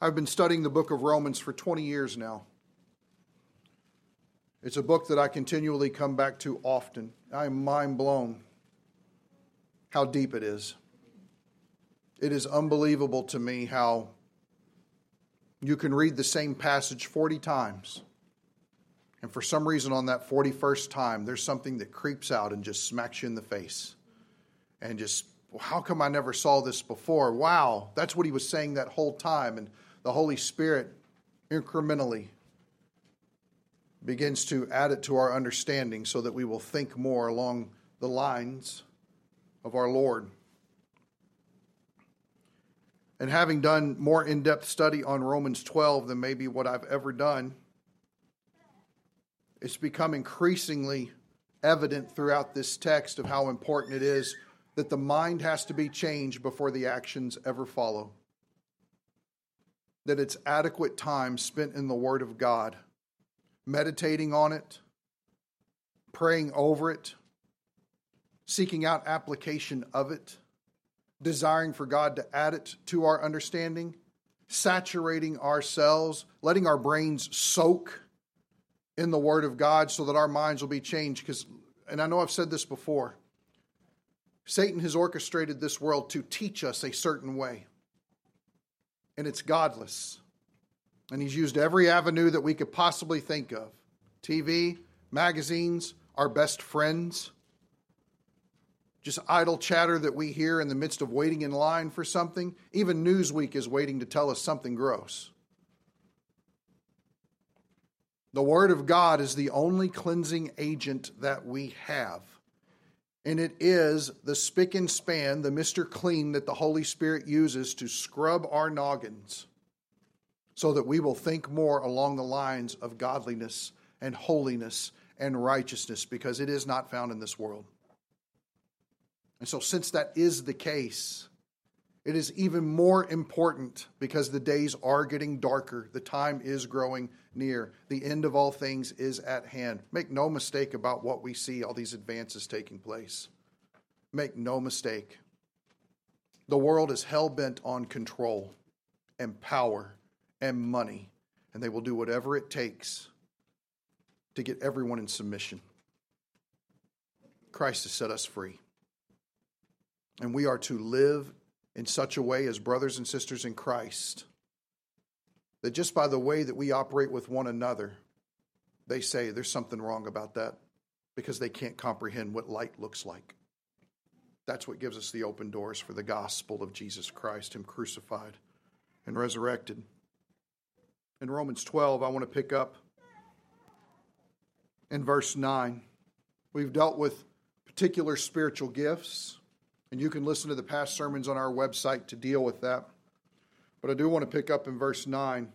I've been studying the book of Romans for 20 years now. It's a book that I continually come back to often. I am mind blown how deep it is. It is unbelievable to me how you can read the same passage 40 times. And for some reason, on that 41st time, there's something that creeps out and just smacks you in the face. And just, well, how come I never saw this before? Wow, that's what he was saying that whole time. And the Holy Spirit incrementally begins to add it to our understanding so that we will think more along the lines of our Lord. And having done more in depth study on Romans 12 than maybe what I've ever done, it's become increasingly evident throughout this text of how important it is that the mind has to be changed before the actions ever follow. That it's adequate time spent in the Word of God, meditating on it, praying over it, seeking out application of it, desiring for God to add it to our understanding, saturating ourselves, letting our brains soak in the Word of God so that our minds will be changed. Because, and I know I've said this before, Satan has orchestrated this world to teach us a certain way, and it's godless. And he's used every avenue that we could possibly think of TV, magazines, our best friends, just idle chatter that we hear in the midst of waiting in line for something. Even Newsweek is waiting to tell us something gross. The Word of God is the only cleansing agent that we have. And it is the spick and span, the Mr. Clean that the Holy Spirit uses to scrub our noggins so that we will think more along the lines of godliness and holiness and righteousness because it is not found in this world. And so, since that is the case, it is even more important because the days are getting darker. The time is growing near. The end of all things is at hand. Make no mistake about what we see, all these advances taking place. Make no mistake. The world is hell bent on control and power and money, and they will do whatever it takes to get everyone in submission. Christ has set us free. And we are to live in such a way as brothers and sisters in Christ that just by the way that we operate with one another, they say there's something wrong about that because they can't comprehend what light looks like. That's what gives us the open doors for the gospel of Jesus Christ, Him crucified and resurrected. In Romans 12, I want to pick up in verse 9. We've dealt with particular spiritual gifts. And you can listen to the past sermons on our website to deal with that. But I do want to pick up in verse 9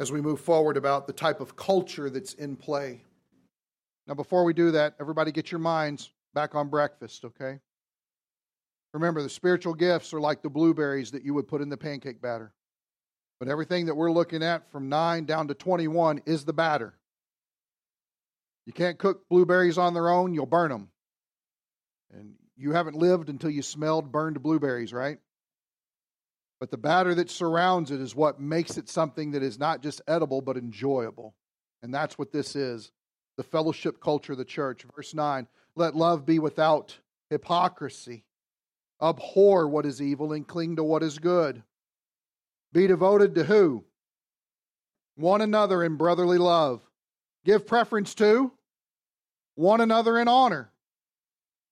as we move forward about the type of culture that's in play. Now, before we do that, everybody get your minds back on breakfast, okay? Remember, the spiritual gifts are like the blueberries that you would put in the pancake batter. But everything that we're looking at from 9 down to 21 is the batter. You can't cook blueberries on their own, you'll burn them. And you haven't lived until you smelled burned blueberries, right? But the batter that surrounds it is what makes it something that is not just edible, but enjoyable. And that's what this is the fellowship culture of the church. Verse 9 let love be without hypocrisy, abhor what is evil, and cling to what is good. Be devoted to who? One another in brotherly love. Give preference to one another in honor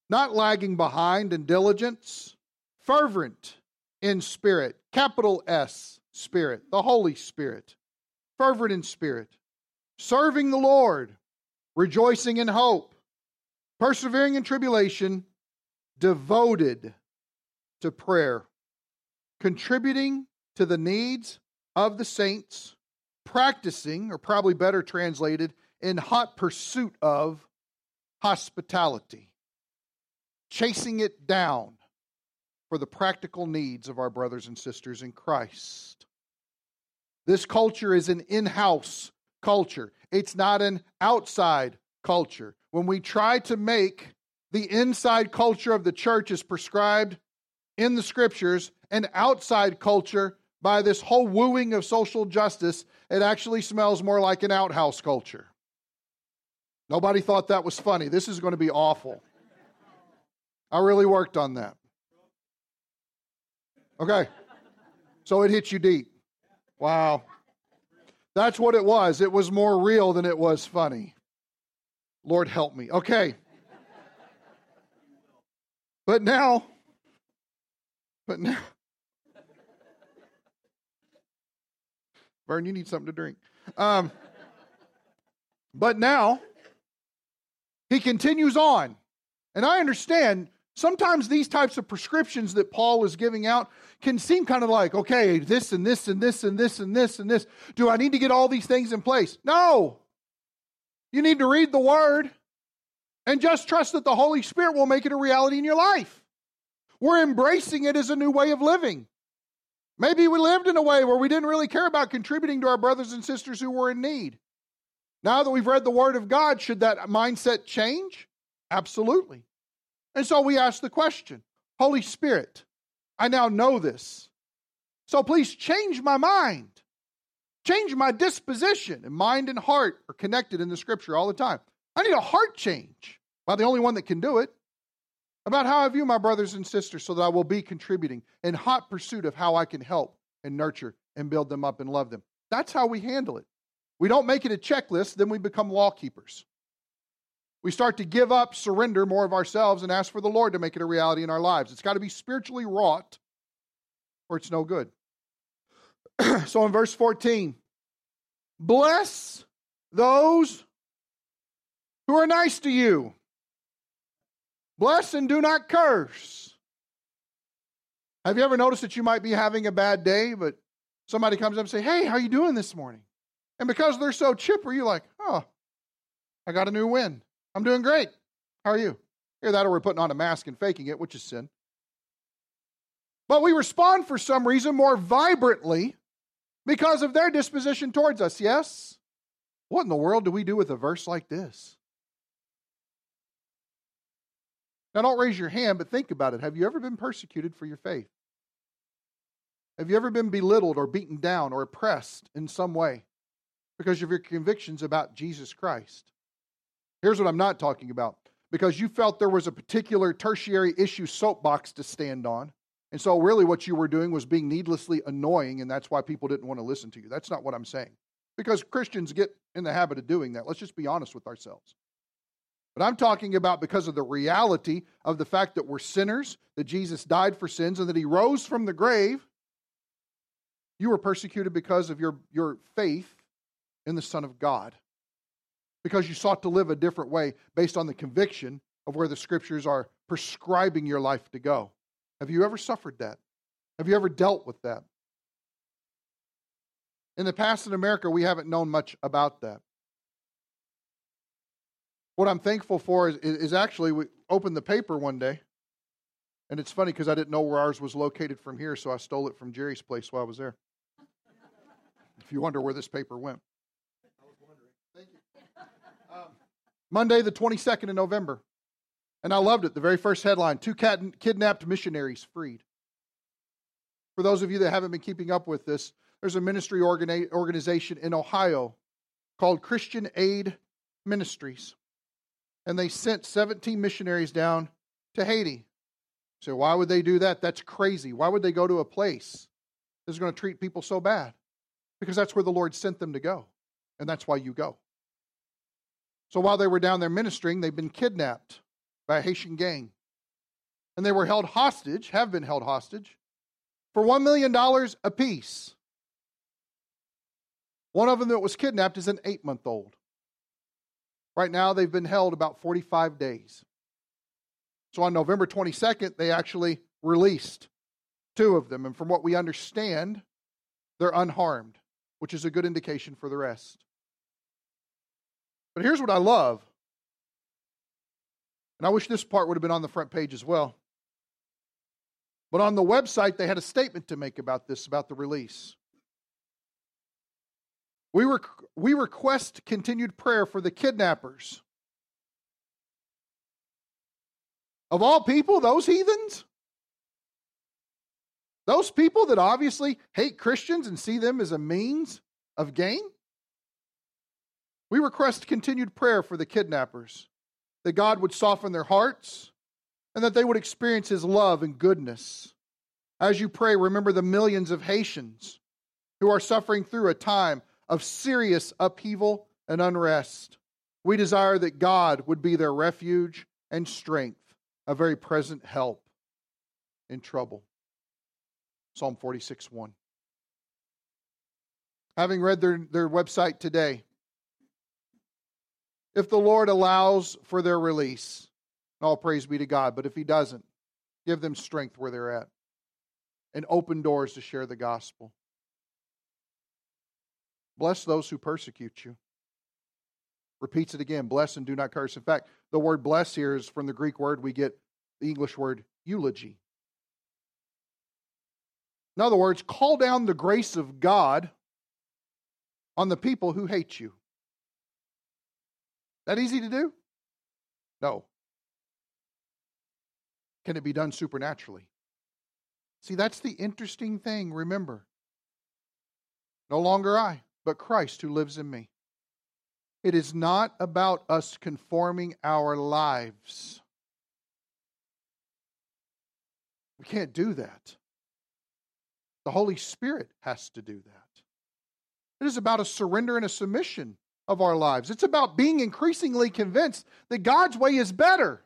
not lagging behind in diligence, fervent in spirit, capital S, Spirit, the Holy Spirit, fervent in spirit, serving the Lord, rejoicing in hope, persevering in tribulation, devoted to prayer, contributing to the needs of the saints, practicing, or probably better translated, in hot pursuit of hospitality chasing it down for the practical needs of our brothers and sisters in Christ. This culture is an in house culture, it's not an outside culture. When we try to make the inside culture of the church as prescribed in the scriptures an outside culture, by this whole wooing of social justice, it actually smells more like an outhouse culture. Nobody thought that was funny. This is going to be awful. I really worked on that. Okay. So it hit you deep. Wow. That's what it was. It was more real than it was funny. Lord help me. Okay. But now, but now, Vern, you need something to drink. Um, but now, he continues on. And I understand sometimes these types of prescriptions that Paul is giving out can seem kind of like, okay, this and this and this and this and this and this. Do I need to get all these things in place? No. You need to read the word and just trust that the Holy Spirit will make it a reality in your life. We're embracing it as a new way of living. Maybe we lived in a way where we didn't really care about contributing to our brothers and sisters who were in need. Now that we've read the Word of God, should that mindset change? Absolutely. And so we ask the question Holy Spirit, I now know this. So please change my mind. Change my disposition. And mind and heart are connected in the scripture all the time. I need a heart change. By the only one that can do it. About how I view my brothers and sisters so that I will be contributing in hot pursuit of how I can help and nurture and build them up and love them. That's how we handle it. We don't make it a checklist, then we become law keepers. We start to give up, surrender more of ourselves, and ask for the Lord to make it a reality in our lives. It's got to be spiritually wrought, or it's no good. so in verse 14, bless those who are nice to you. Bless and do not curse. Have you ever noticed that you might be having a bad day, but somebody comes up and say, "Hey, how you doing this morning?" And because they're so chipper, you're like, "Oh, I got a new win. I'm doing great. How are you?" Either that or we're putting on a mask and faking it, which is sin. But we respond for some reason more vibrantly because of their disposition towards us, yes? What in the world do we do with a verse like this? Now, don't raise your hand, but think about it. Have you ever been persecuted for your faith? Have you ever been belittled or beaten down or oppressed in some way because of your convictions about Jesus Christ? Here's what I'm not talking about because you felt there was a particular tertiary issue soapbox to stand on. And so, really, what you were doing was being needlessly annoying, and that's why people didn't want to listen to you. That's not what I'm saying. Because Christians get in the habit of doing that. Let's just be honest with ourselves. But I'm talking about because of the reality of the fact that we're sinners, that Jesus died for sins, and that he rose from the grave. You were persecuted because of your, your faith in the Son of God. Because you sought to live a different way based on the conviction of where the scriptures are prescribing your life to go. Have you ever suffered that? Have you ever dealt with that? In the past in America, we haven't known much about that. What I'm thankful for is, is actually we opened the paper one day, and it's funny because I didn't know where ours was located from here, so I stole it from Jerry's place while I was there. if you wonder where this paper went. I was wondering. Thank you. Monday, the 22nd of November. And I loved it. The very first headline Two kidnapped missionaries freed. For those of you that haven't been keeping up with this, there's a ministry organization in Ohio called Christian Aid Ministries and they sent 17 missionaries down to Haiti. So, why would they do that? That's crazy. Why would they go to a place that's going to treat people so bad? Because that's where the Lord sent them to go, and that's why you go. So, while they were down there ministering, they've been kidnapped by a Haitian gang. And they were held hostage, have been held hostage, for $1 million apiece. One of them that was kidnapped is an eight month old. Right now, they've been held about 45 days. So on November 22nd, they actually released two of them. And from what we understand, they're unharmed, which is a good indication for the rest. But here's what I love. And I wish this part would have been on the front page as well. But on the website, they had a statement to make about this, about the release. We, rec- we request continued prayer for the kidnappers. Of all people, those heathens? Those people that obviously hate Christians and see them as a means of gain? We request continued prayer for the kidnappers, that God would soften their hearts and that they would experience His love and goodness. As you pray, remember the millions of Haitians who are suffering through a time of serious upheaval and unrest. We desire that God would be their refuge and strength, a very present help in trouble. Psalm 46 1. Having read their, their website today, if the Lord allows for their release, all praise be to God. But if He doesn't, give them strength where they're at and open doors to share the gospel. Bless those who persecute you. Repeats it again bless and do not curse. In fact, the word bless here is from the Greek word we get the English word eulogy. In other words, call down the grace of God on the people who hate you. That easy to do? No. Can it be done supernaturally? See, that's the interesting thing. Remember, no longer I, but Christ who lives in me. It is not about us conforming our lives. We can't do that. The Holy Spirit has to do that. It is about a surrender and a submission of our lives. It's about being increasingly convinced that God's way is better.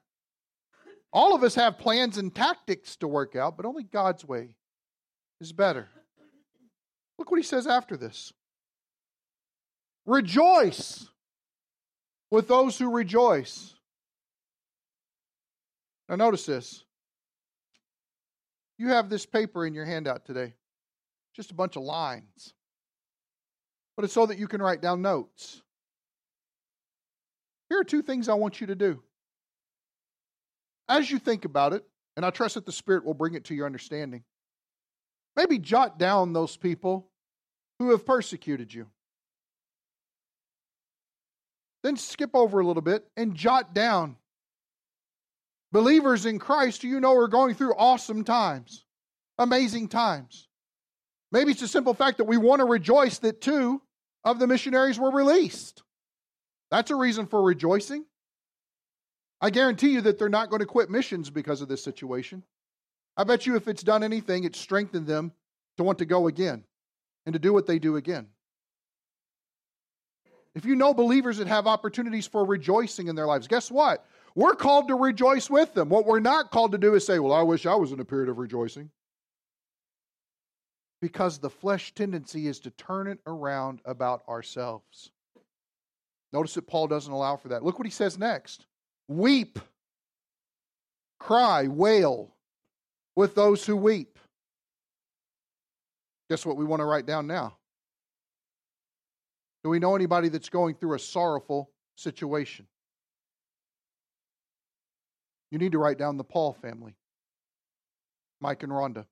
All of us have plans and tactics to work out, but only God's way is better. Look what he says after this Rejoice with those who rejoice. Now, notice this. You have this paper in your handout today, just a bunch of lines. But it's so that you can write down notes. Here are two things I want you to do. As you think about it, and I trust that the Spirit will bring it to your understanding, maybe jot down those people who have persecuted you. Then skip over a little bit and jot down believers in Christ who you know are going through awesome times, amazing times. Maybe it's a simple fact that we want to rejoice that two of the missionaries were released. That's a reason for rejoicing. I guarantee you that they're not going to quit missions because of this situation. I bet you if it's done anything, it's strengthened them to want to go again and to do what they do again. If you know believers that have opportunities for rejoicing in their lives, guess what? We're called to rejoice with them. What we're not called to do is say, Well, I wish I was in a period of rejoicing. Because the flesh tendency is to turn it around about ourselves. Notice that Paul doesn't allow for that. Look what he says next weep, cry, wail with those who weep. Guess what we want to write down now? Do we know anybody that's going through a sorrowful situation? You need to write down the Paul family, Mike and Rhonda.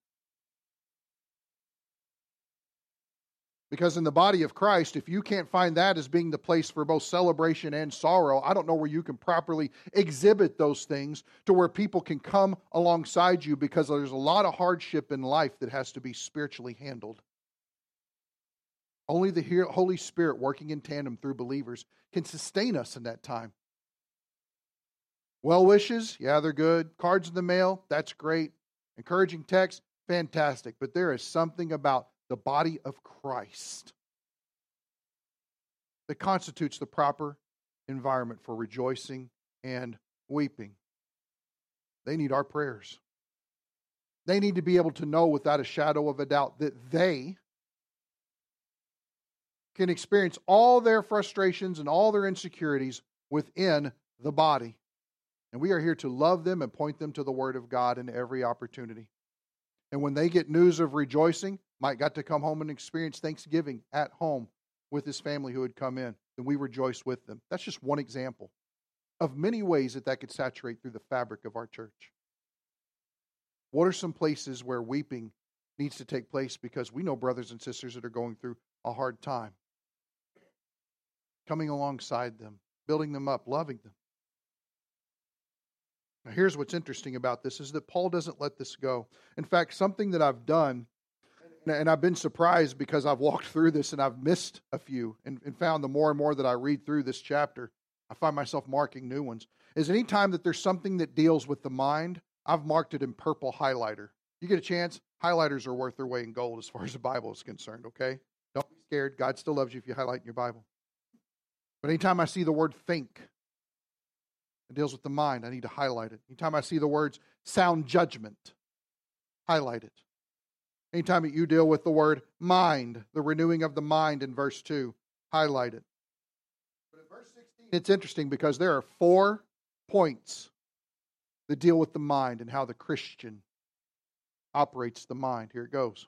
Because in the body of Christ, if you can't find that as being the place for both celebration and sorrow, I don't know where you can properly exhibit those things to where people can come alongside you because there's a lot of hardship in life that has to be spiritually handled. Only the Holy Spirit working in tandem through believers can sustain us in that time. Well wishes, yeah, they're good. Cards in the mail, that's great. Encouraging text, fantastic. But there is something about the body of Christ that constitutes the proper environment for rejoicing and weeping. They need our prayers. They need to be able to know without a shadow of a doubt that they can experience all their frustrations and all their insecurities within the body. And we are here to love them and point them to the Word of God in every opportunity. And when they get news of rejoicing, Mike got to come home and experience Thanksgiving at home with his family who had come in, and we rejoiced with them. That's just one example of many ways that that could saturate through the fabric of our church. What are some places where weeping needs to take place because we know brothers and sisters that are going through a hard time? Coming alongside them, building them up, loving them. Now, here's what's interesting about this is that Paul doesn't let this go. In fact, something that I've done, and I've been surprised because I've walked through this and I've missed a few and, and found the more and more that I read through this chapter, I find myself marking new ones. Is anytime that there's something that deals with the mind, I've marked it in purple highlighter. You get a chance, highlighters are worth their weight in gold as far as the Bible is concerned, okay? Don't be scared. God still loves you if you highlight in your Bible. But anytime I see the word think, it deals with the mind, I need to highlight it. Anytime I see the words sound judgment, highlight it. Anytime you deal with the word mind, the renewing of the mind in verse 2, highlight it. But in verse 16, it's interesting because there are four points that deal with the mind and how the Christian operates the mind. Here it goes.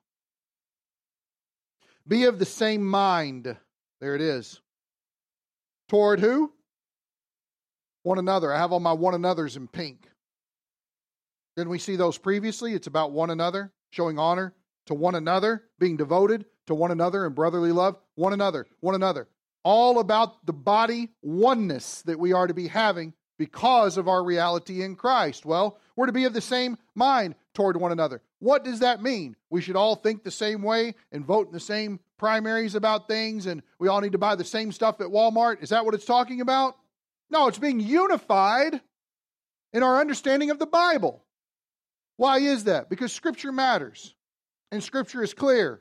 Be of the same mind. There it is. Toward who? One another. I have all my one another's in pink. Didn't we see those previously? It's about one another, showing honor to one another, being devoted to one another in brotherly love. One another, one another. All about the body oneness that we are to be having because of our reality in Christ. Well, we're to be of the same mind toward one another. What does that mean? We should all think the same way and vote in the same primaries about things, and we all need to buy the same stuff at Walmart. Is that what it's talking about? No, it's being unified in our understanding of the Bible. Why is that? Because Scripture matters, and Scripture is clear.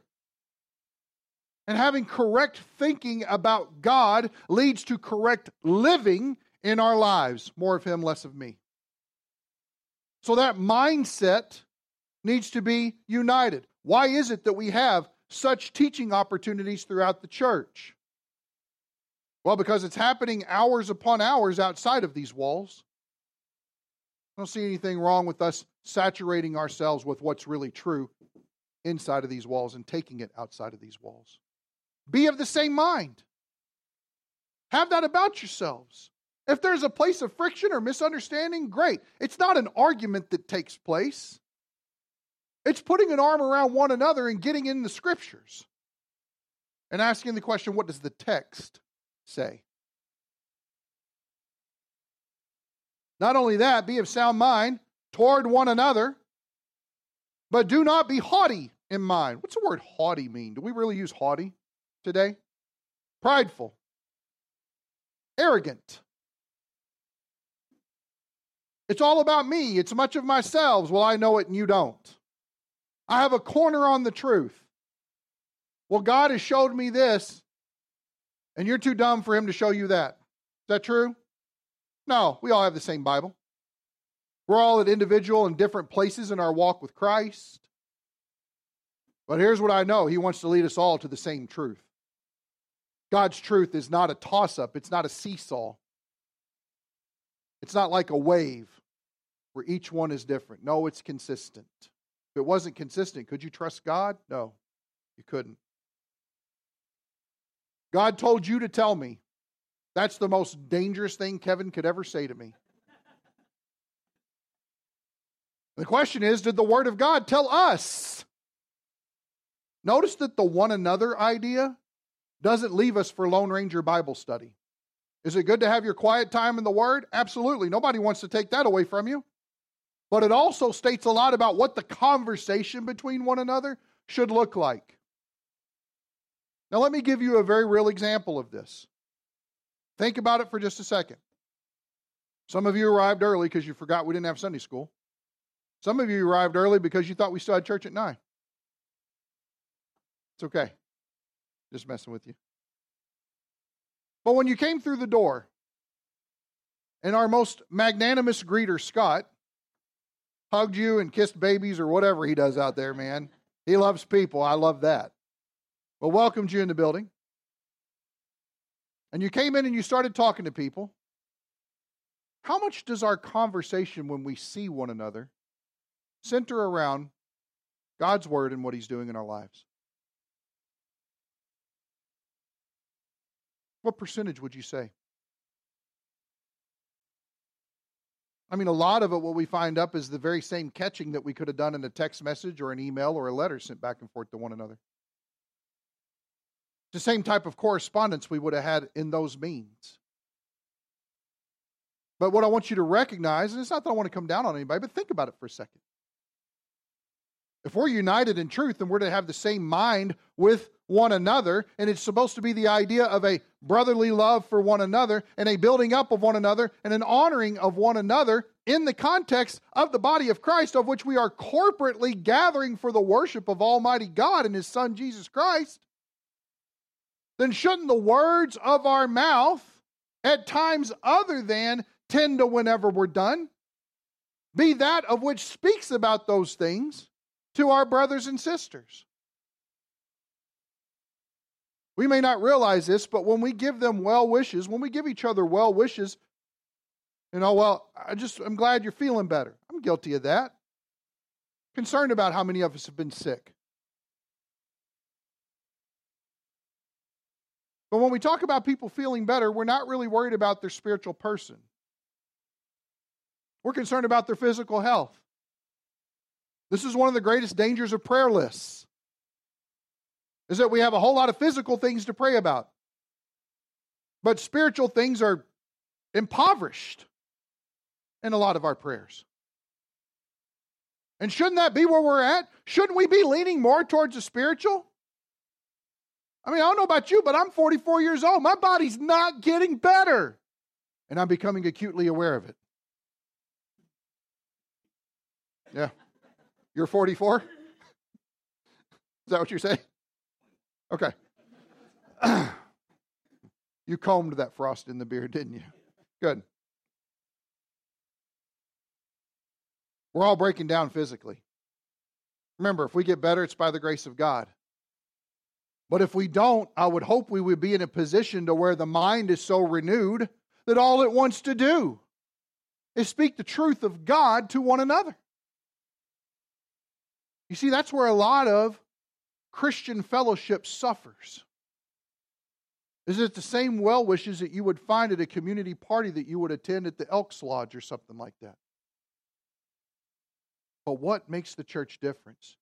And having correct thinking about God leads to correct living in our lives. More of Him, less of me. So that mindset needs to be united. Why is it that we have such teaching opportunities throughout the church? Well, because it's happening hours upon hours outside of these walls. I don't see anything wrong with us saturating ourselves with what's really true inside of these walls and taking it outside of these walls. Be of the same mind. Have that about yourselves. If there's a place of friction or misunderstanding, great. It's not an argument that takes place, it's putting an arm around one another and getting in the scriptures and asking the question what does the text say? Not only that, be of sound mind toward one another, but do not be haughty in mind. What's the word haughty mean? Do we really use haughty today? Prideful, arrogant, it's all about me. It's much of myself. Well, I know it and you don't. I have a corner on the truth. Well, God has showed me this, and you're too dumb for Him to show you that. Is that true? No, we all have the same Bible. We're all at individual and different places in our walk with Christ. But here's what I know He wants to lead us all to the same truth. God's truth is not a toss up, it's not a seesaw, it's not like a wave where each one is different. No, it's consistent. If it wasn't consistent, could you trust God? No, you couldn't. God told you to tell me. That's the most dangerous thing Kevin could ever say to me. The question is Did the Word of God tell us? Notice that the one another idea doesn't leave us for Lone Ranger Bible study. Is it good to have your quiet time in the Word? Absolutely. Nobody wants to take that away from you but it also states a lot about what the conversation between one another should look like. Now, let me give you a very real example of this. Think about it for just a second. Some of you arrived early because you forgot we didn't have Sunday school. Some of you arrived early because you thought we still had church at 9. It's okay. Just messing with you. But when you came through the door, and our most magnanimous greeter, Scott, hugged you and kissed babies or whatever he does out there, man. He loves people. I love that. Well, welcomed you in the building. And you came in and you started talking to people. How much does our conversation when we see one another center around God's word and what he's doing in our lives? What percentage would you say? I mean, a lot of it, what we find up is the very same catching that we could have done in a text message or an email or a letter sent back and forth to one another. The same type of correspondence we would have had in those means. But what I want you to recognize, and it's not that I want to come down on anybody, but think about it for a second. If we're united in truth and we're to have the same mind with one another, and it's supposed to be the idea of a brotherly love for one another and a building up of one another and an honoring of one another in the context of the body of Christ, of which we are corporately gathering for the worship of Almighty God and His Son Jesus Christ, then shouldn't the words of our mouth, at times other than tend to whenever we're done, be that of which speaks about those things to our brothers and sisters? We may not realize this, but when we give them well wishes, when we give each other well wishes, you know, well, I just, I'm glad you're feeling better. I'm guilty of that. Concerned about how many of us have been sick. But when we talk about people feeling better, we're not really worried about their spiritual person. We're concerned about their physical health. This is one of the greatest dangers of prayer lists is that we have a whole lot of physical things to pray about. But spiritual things are impoverished in a lot of our prayers. And shouldn't that be where we're at? Shouldn't we be leaning more towards the spiritual? I mean, I don't know about you, but I'm 44 years old. My body's not getting better. And I'm becoming acutely aware of it. Yeah. You're 44? Is that what you're saying? Okay. you combed that frost in the beard, didn't you? Good. We're all breaking down physically. Remember, if we get better, it's by the grace of God. But if we don't, I would hope we would be in a position to where the mind is so renewed that all it wants to do is speak the truth of God to one another. You see, that's where a lot of Christian fellowship suffers? Is it the same well wishes that you would find at a community party that you would attend at the Elks Lodge or something like that? But what makes the church difference?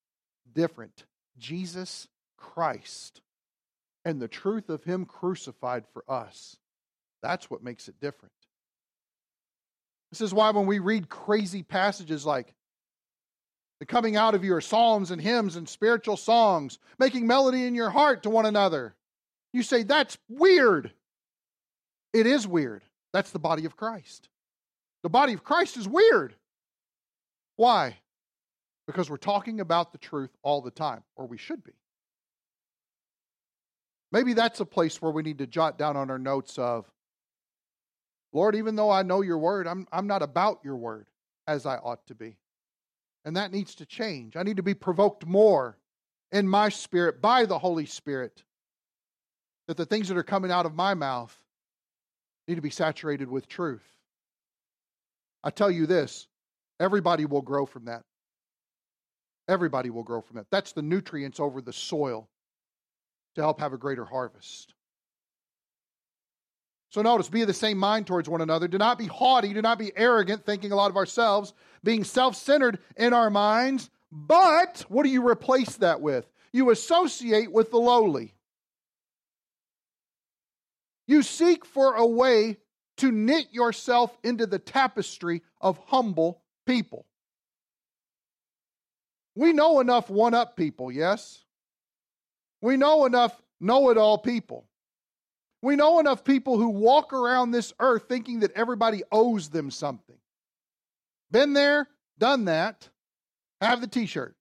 Different. Jesus Christ and the truth of Him crucified for us. That's what makes it different. This is why when we read crazy passages like, the coming out of your psalms and hymns and spiritual songs, making melody in your heart to one another. You say, that's weird. It is weird. That's the body of Christ. The body of Christ is weird. Why? Because we're talking about the truth all the time, or we should be. Maybe that's a place where we need to jot down on our notes of, Lord, even though I know your word, I'm, I'm not about your word as I ought to be. And that needs to change. I need to be provoked more in my spirit by the Holy Spirit that the things that are coming out of my mouth need to be saturated with truth. I tell you this everybody will grow from that. Everybody will grow from that. That's the nutrients over the soil to help have a greater harvest. So notice, be of the same mind towards one another. Do not be haughty. Do not be arrogant, thinking a lot of ourselves, being self centered in our minds. But what do you replace that with? You associate with the lowly. You seek for a way to knit yourself into the tapestry of humble people. We know enough one up people, yes? We know enough know it all people. We know enough people who walk around this earth thinking that everybody owes them something. Been there, done that, have the t shirt.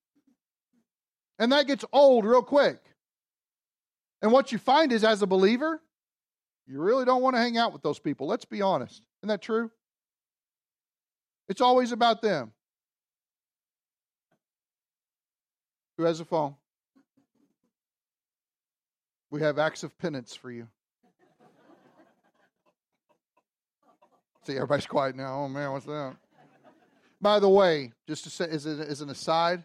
And that gets old real quick. And what you find is, as a believer, you really don't want to hang out with those people. Let's be honest. Isn't that true? It's always about them. Who has a phone? We have acts of penance for you. See, everybody's quiet now. Oh, man, what's that? By the way, just to say as, as an aside,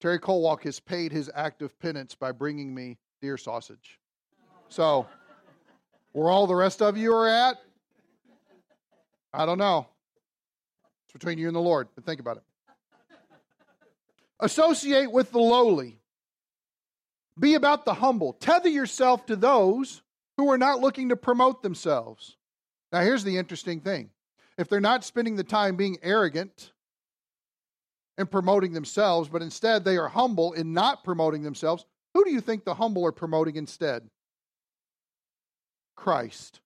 Terry Colwalk has paid his act of penance by bringing me deer sausage. So, where all the rest of you are at, I don't know. It's between you and the Lord, but think about it. Associate with the lowly. Be about the humble. Tether yourself to those who are not looking to promote themselves. Now, here's the interesting thing if they're not spending the time being arrogant and promoting themselves, but instead they are humble in not promoting themselves, who do you think the humble are promoting instead? Christ.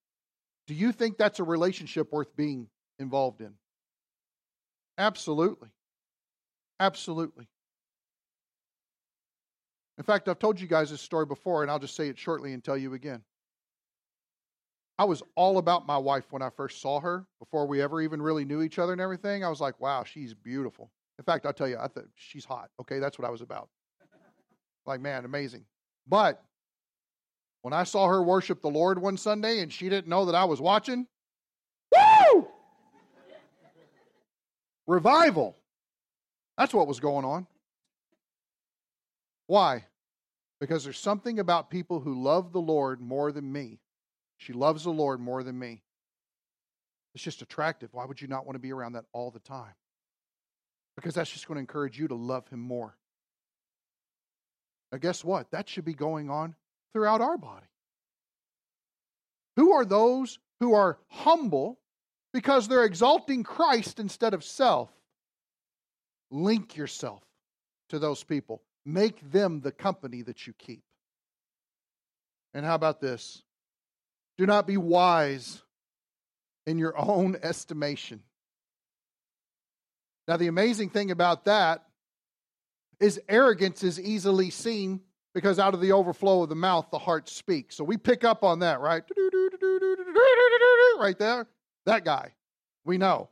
Do you think that's a relationship worth being involved in? Absolutely. Absolutely. In fact, I've told you guys this story before, and I'll just say it shortly and tell you again. I was all about my wife when I first saw her, before we ever even really knew each other and everything. I was like, wow, she's beautiful. In fact, I'll tell you, I thought she's hot. Okay, that's what I was about. Like, man, amazing. But when I saw her worship the Lord one Sunday and she didn't know that I was watching, woo! Revival. That's what was going on. Why? Because there's something about people who love the Lord more than me. She loves the Lord more than me. It's just attractive. Why would you not want to be around that all the time? Because that's just going to encourage you to love Him more. Now, guess what? That should be going on throughout our body. Who are those who are humble because they're exalting Christ instead of self? Link yourself to those people. Make them the company that you keep. And how about this? Do not be wise in your own estimation. Now, the amazing thing about that is arrogance is easily seen because out of the overflow of the mouth, the heart speaks. So we pick up on that, right? Right there. That guy. We know.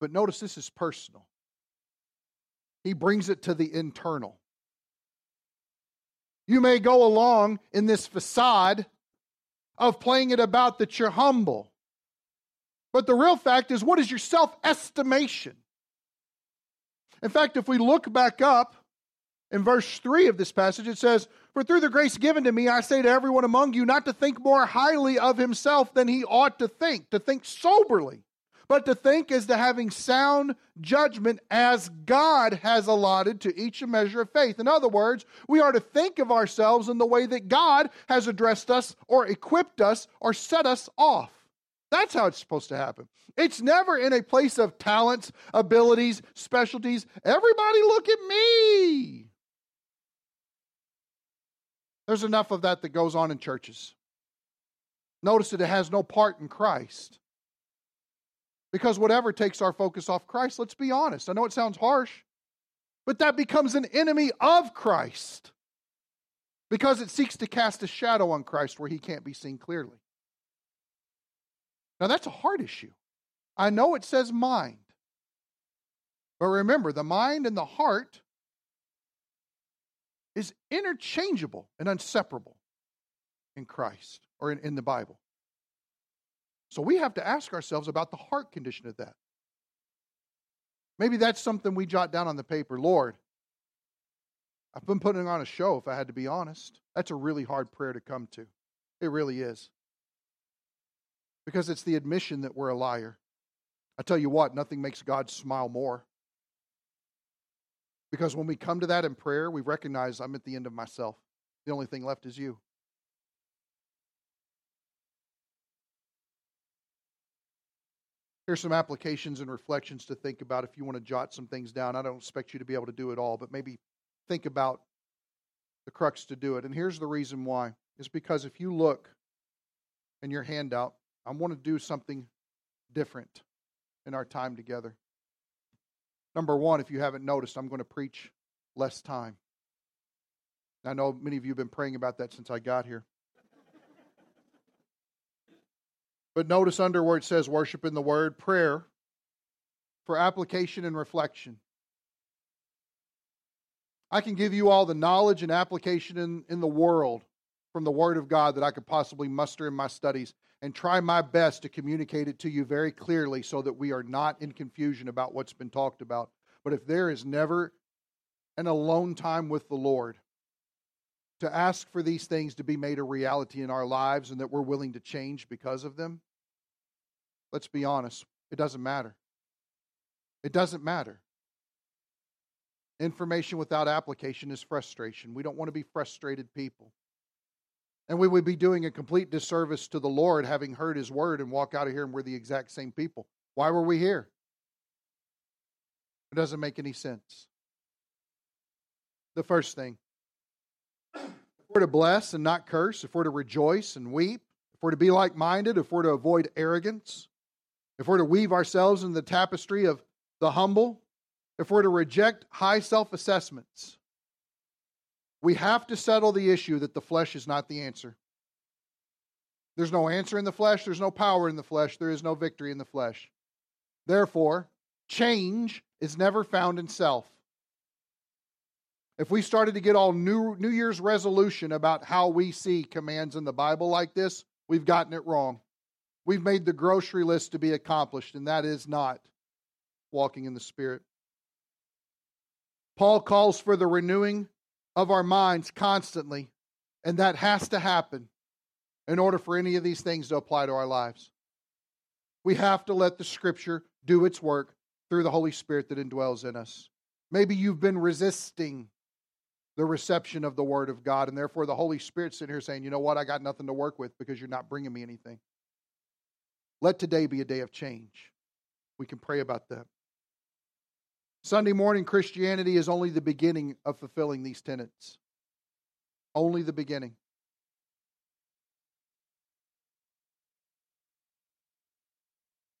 But notice this is personal. He brings it to the internal. You may go along in this facade of playing it about that you're humble. But the real fact is, what is your self estimation? In fact, if we look back up in verse 3 of this passage, it says, For through the grace given to me, I say to everyone among you not to think more highly of himself than he ought to think, to think soberly but to think as to having sound judgment as God has allotted to each a measure of faith. In other words, we are to think of ourselves in the way that God has addressed us or equipped us or set us off. That's how it's supposed to happen. It's never in a place of talents, abilities, specialties. Everybody look at me. There's enough of that that goes on in churches. Notice that it has no part in Christ. Because whatever takes our focus off Christ, let's be honest. I know it sounds harsh, but that becomes an enemy of Christ because it seeks to cast a shadow on Christ where he can't be seen clearly. Now, that's a hard issue. I know it says mind, but remember, the mind and the heart is interchangeable and inseparable in Christ or in, in the Bible. So we have to ask ourselves about the heart condition of that. Maybe that's something we jot down on the paper. Lord, I've been putting on a show, if I had to be honest. That's a really hard prayer to come to. It really is. Because it's the admission that we're a liar. I tell you what, nothing makes God smile more. Because when we come to that in prayer, we recognize I'm at the end of myself. The only thing left is you. Here's some applications and reflections to think about if you want to jot some things down. I don't expect you to be able to do it all, but maybe think about the crux to do it. And here's the reason why is because if you look in your handout, I want to do something different in our time together. Number one, if you haven't noticed, I'm going to preach less time. I know many of you have been praying about that since I got here. But notice under where it says worship in the word, prayer for application and reflection. I can give you all the knowledge and application in, in the world from the Word of God that I could possibly muster in my studies and try my best to communicate it to you very clearly so that we are not in confusion about what's been talked about. But if there is never an alone time with the Lord, to ask for these things to be made a reality in our lives and that we're willing to change because of them, let's be honest, it doesn't matter. It doesn't matter. Information without application is frustration. We don't want to be frustrated people. And we would be doing a complete disservice to the Lord having heard his word and walk out of here and we're the exact same people. Why were we here? It doesn't make any sense. The first thing we're to bless and not curse, if we're to rejoice and weep, if we're to be like minded, if we're to avoid arrogance, if we're to weave ourselves in the tapestry of the humble, if we're to reject high self assessments, we have to settle the issue that the flesh is not the answer. There's no answer in the flesh, there's no power in the flesh, there is no victory in the flesh. Therefore, change is never found in self. If we started to get all new New Year's resolution about how we see commands in the Bible like this, we've gotten it wrong. We've made the grocery list to be accomplished, and that is not walking in the Spirit. Paul calls for the renewing of our minds constantly, and that has to happen in order for any of these things to apply to our lives. We have to let the Scripture do its work through the Holy Spirit that indwells in us. Maybe you've been resisting the reception of the Word of God, and therefore the Holy Spirit sitting here saying, You know what? I got nothing to work with because you're not bringing me anything. Let today be a day of change. We can pray about that. Sunday morning Christianity is only the beginning of fulfilling these tenets. Only the beginning.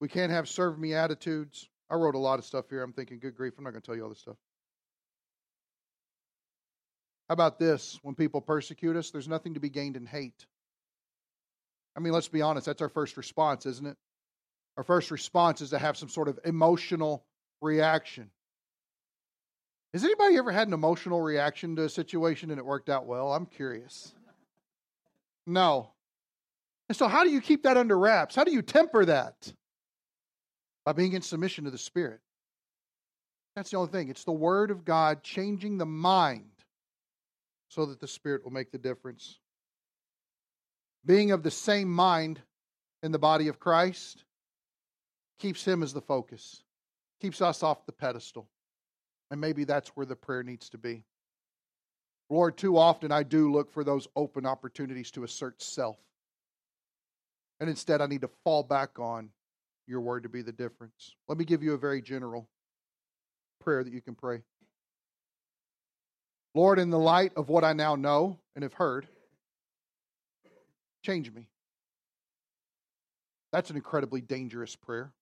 We can't have serve me attitudes. I wrote a lot of stuff here. I'm thinking, good grief, I'm not going to tell you all this stuff. How about this? When people persecute us, there's nothing to be gained in hate. I mean, let's be honest, that's our first response, isn't it? Our first response is to have some sort of emotional reaction. Has anybody ever had an emotional reaction to a situation and it worked out well? I'm curious. No. And so, how do you keep that under wraps? How do you temper that? By being in submission to the Spirit. That's the only thing. It's the Word of God changing the mind so that the Spirit will make the difference. Being of the same mind in the body of Christ keeps Him as the focus, keeps us off the pedestal. And maybe that's where the prayer needs to be. Lord, too often I do look for those open opportunities to assert self. And instead, I need to fall back on your word to be the difference. Let me give you a very general prayer that you can pray. Lord, in the light of what I now know and have heard, change me. That's an incredibly dangerous prayer.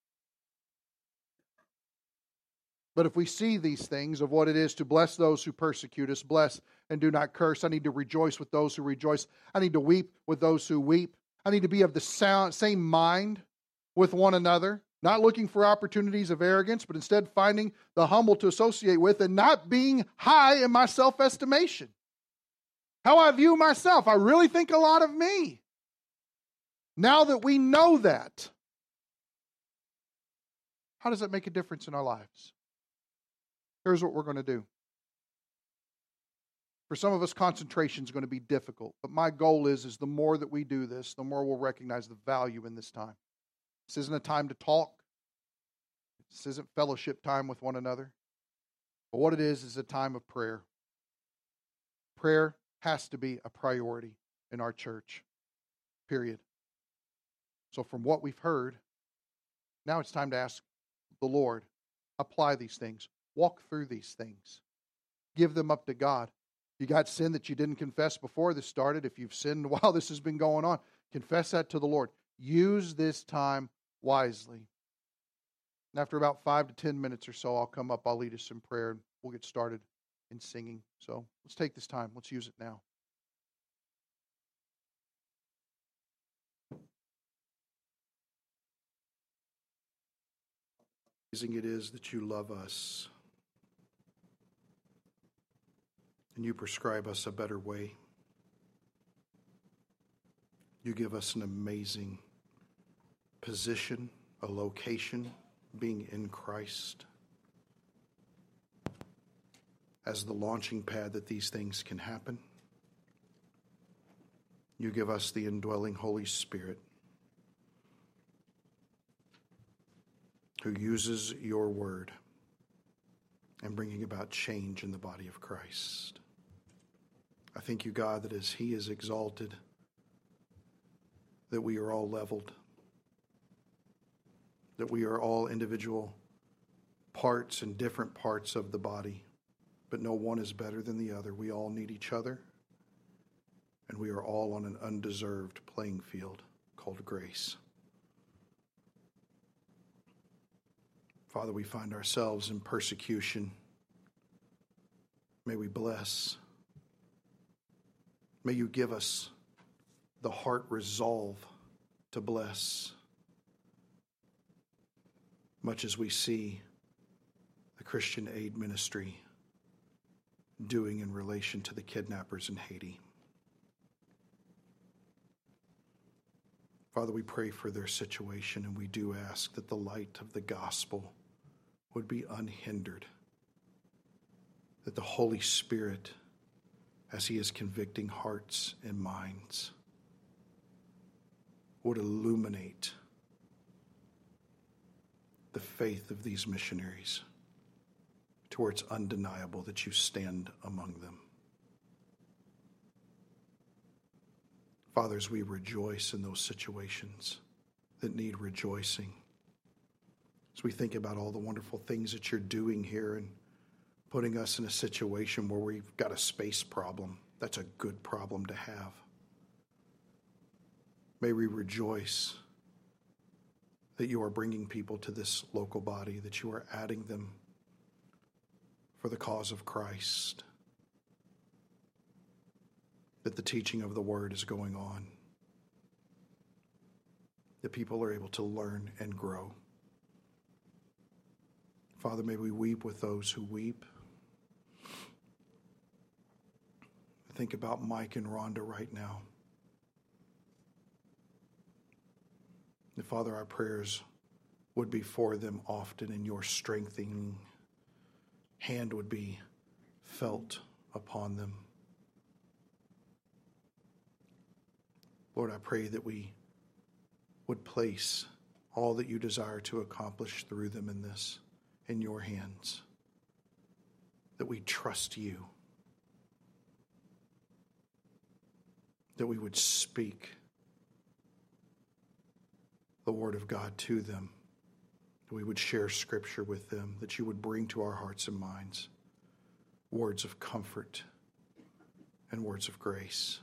But if we see these things of what it is to bless those who persecute us, bless and do not curse, I need to rejoice with those who rejoice. I need to weep with those who weep. I need to be of the sound, same mind with one another, not looking for opportunities of arrogance, but instead finding the humble to associate with and not being high in my self estimation. How I view myself, I really think a lot of me. Now that we know that, how does that make a difference in our lives? Here's what we're going to do. For some of us, concentration is going to be difficult, but my goal is, is the more that we do this, the more we'll recognize the value in this time. This isn't a time to talk. This isn't fellowship time with one another. But what it is is a time of prayer. Prayer has to be a priority in our church. Period. So from what we've heard, now it's time to ask the Lord, apply these things. Walk through these things. Give them up to God. You got sin that you didn't confess before this started. If you've sinned while this has been going on, confess that to the Lord. Use this time wisely. And after about five to ten minutes or so, I'll come up, I'll lead us in prayer, and we'll get started in singing. So let's take this time. Let's use it now. Amazing it is that you love us. and you prescribe us a better way. You give us an amazing position, a location, being in Christ as the launching pad that these things can happen. You give us the indwelling Holy Spirit who uses your word and bringing about change in the body of Christ. I thank you, God, that as He is exalted, that we are all leveled, that we are all individual parts and different parts of the body, but no one is better than the other. We all need each other, and we are all on an undeserved playing field called grace. Father, we find ourselves in persecution. May we bless. May you give us the heart resolve to bless, much as we see the Christian aid ministry doing in relation to the kidnappers in Haiti. Father, we pray for their situation and we do ask that the light of the gospel would be unhindered, that the Holy Spirit, as He is convicting hearts and minds, would illuminate the faith of these missionaries to where it's undeniable that you stand among them. Fathers, we rejoice in those situations that need rejoicing. As we think about all the wonderful things that you're doing here and putting us in a situation where we've got a space problem, that's a good problem to have. May we rejoice that you are bringing people to this local body, that you are adding them for the cause of Christ, that the teaching of the word is going on, that people are able to learn and grow. Father, may we weep with those who weep. Think about Mike and Rhonda right now. The Father, our prayers would be for them often, and your strengthening hand would be felt upon them. Lord, I pray that we would place all that you desire to accomplish through them in this in your hands, that we trust you, that we would speak the Word of God to them, that we would share Scripture with them, that you would bring to our hearts and minds words of comfort and words of grace.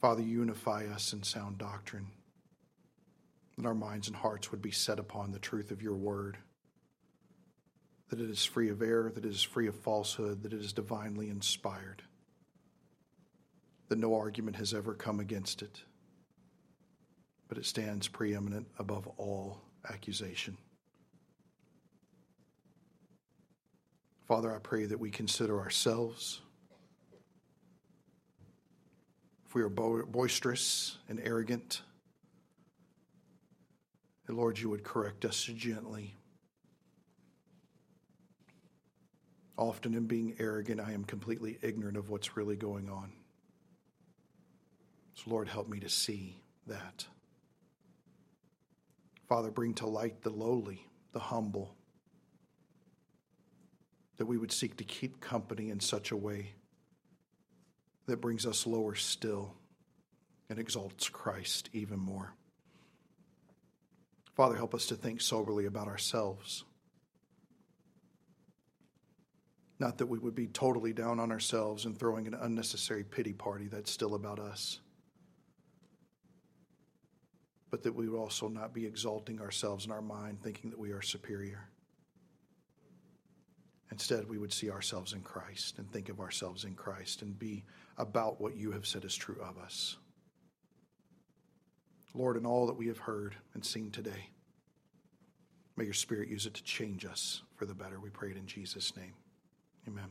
Father, unify us in sound doctrine that our minds and hearts would be set upon the truth of your word, that it is free of error, that it is free of falsehood, that it is divinely inspired, that no argument has ever come against it, but it stands preeminent above all accusation. Father, I pray that we consider ourselves. If we are boisterous and arrogant, and Lord, you would correct us gently. Often, in being arrogant, I am completely ignorant of what's really going on. So, Lord, help me to see that. Father, bring to light the lowly, the humble, that we would seek to keep company in such a way that brings us lower still and exalts Christ even more. Father, help us to think soberly about ourselves. Not that we would be totally down on ourselves and throwing an unnecessary pity party that's still about us, but that we would also not be exalting ourselves in our mind, thinking that we are superior. Instead, we would see ourselves in Christ and think of ourselves in Christ and be about what you have said is true of us. Lord, in all that we have heard and seen today, may your Spirit use it to change us for the better. We pray it in Jesus' name. Amen.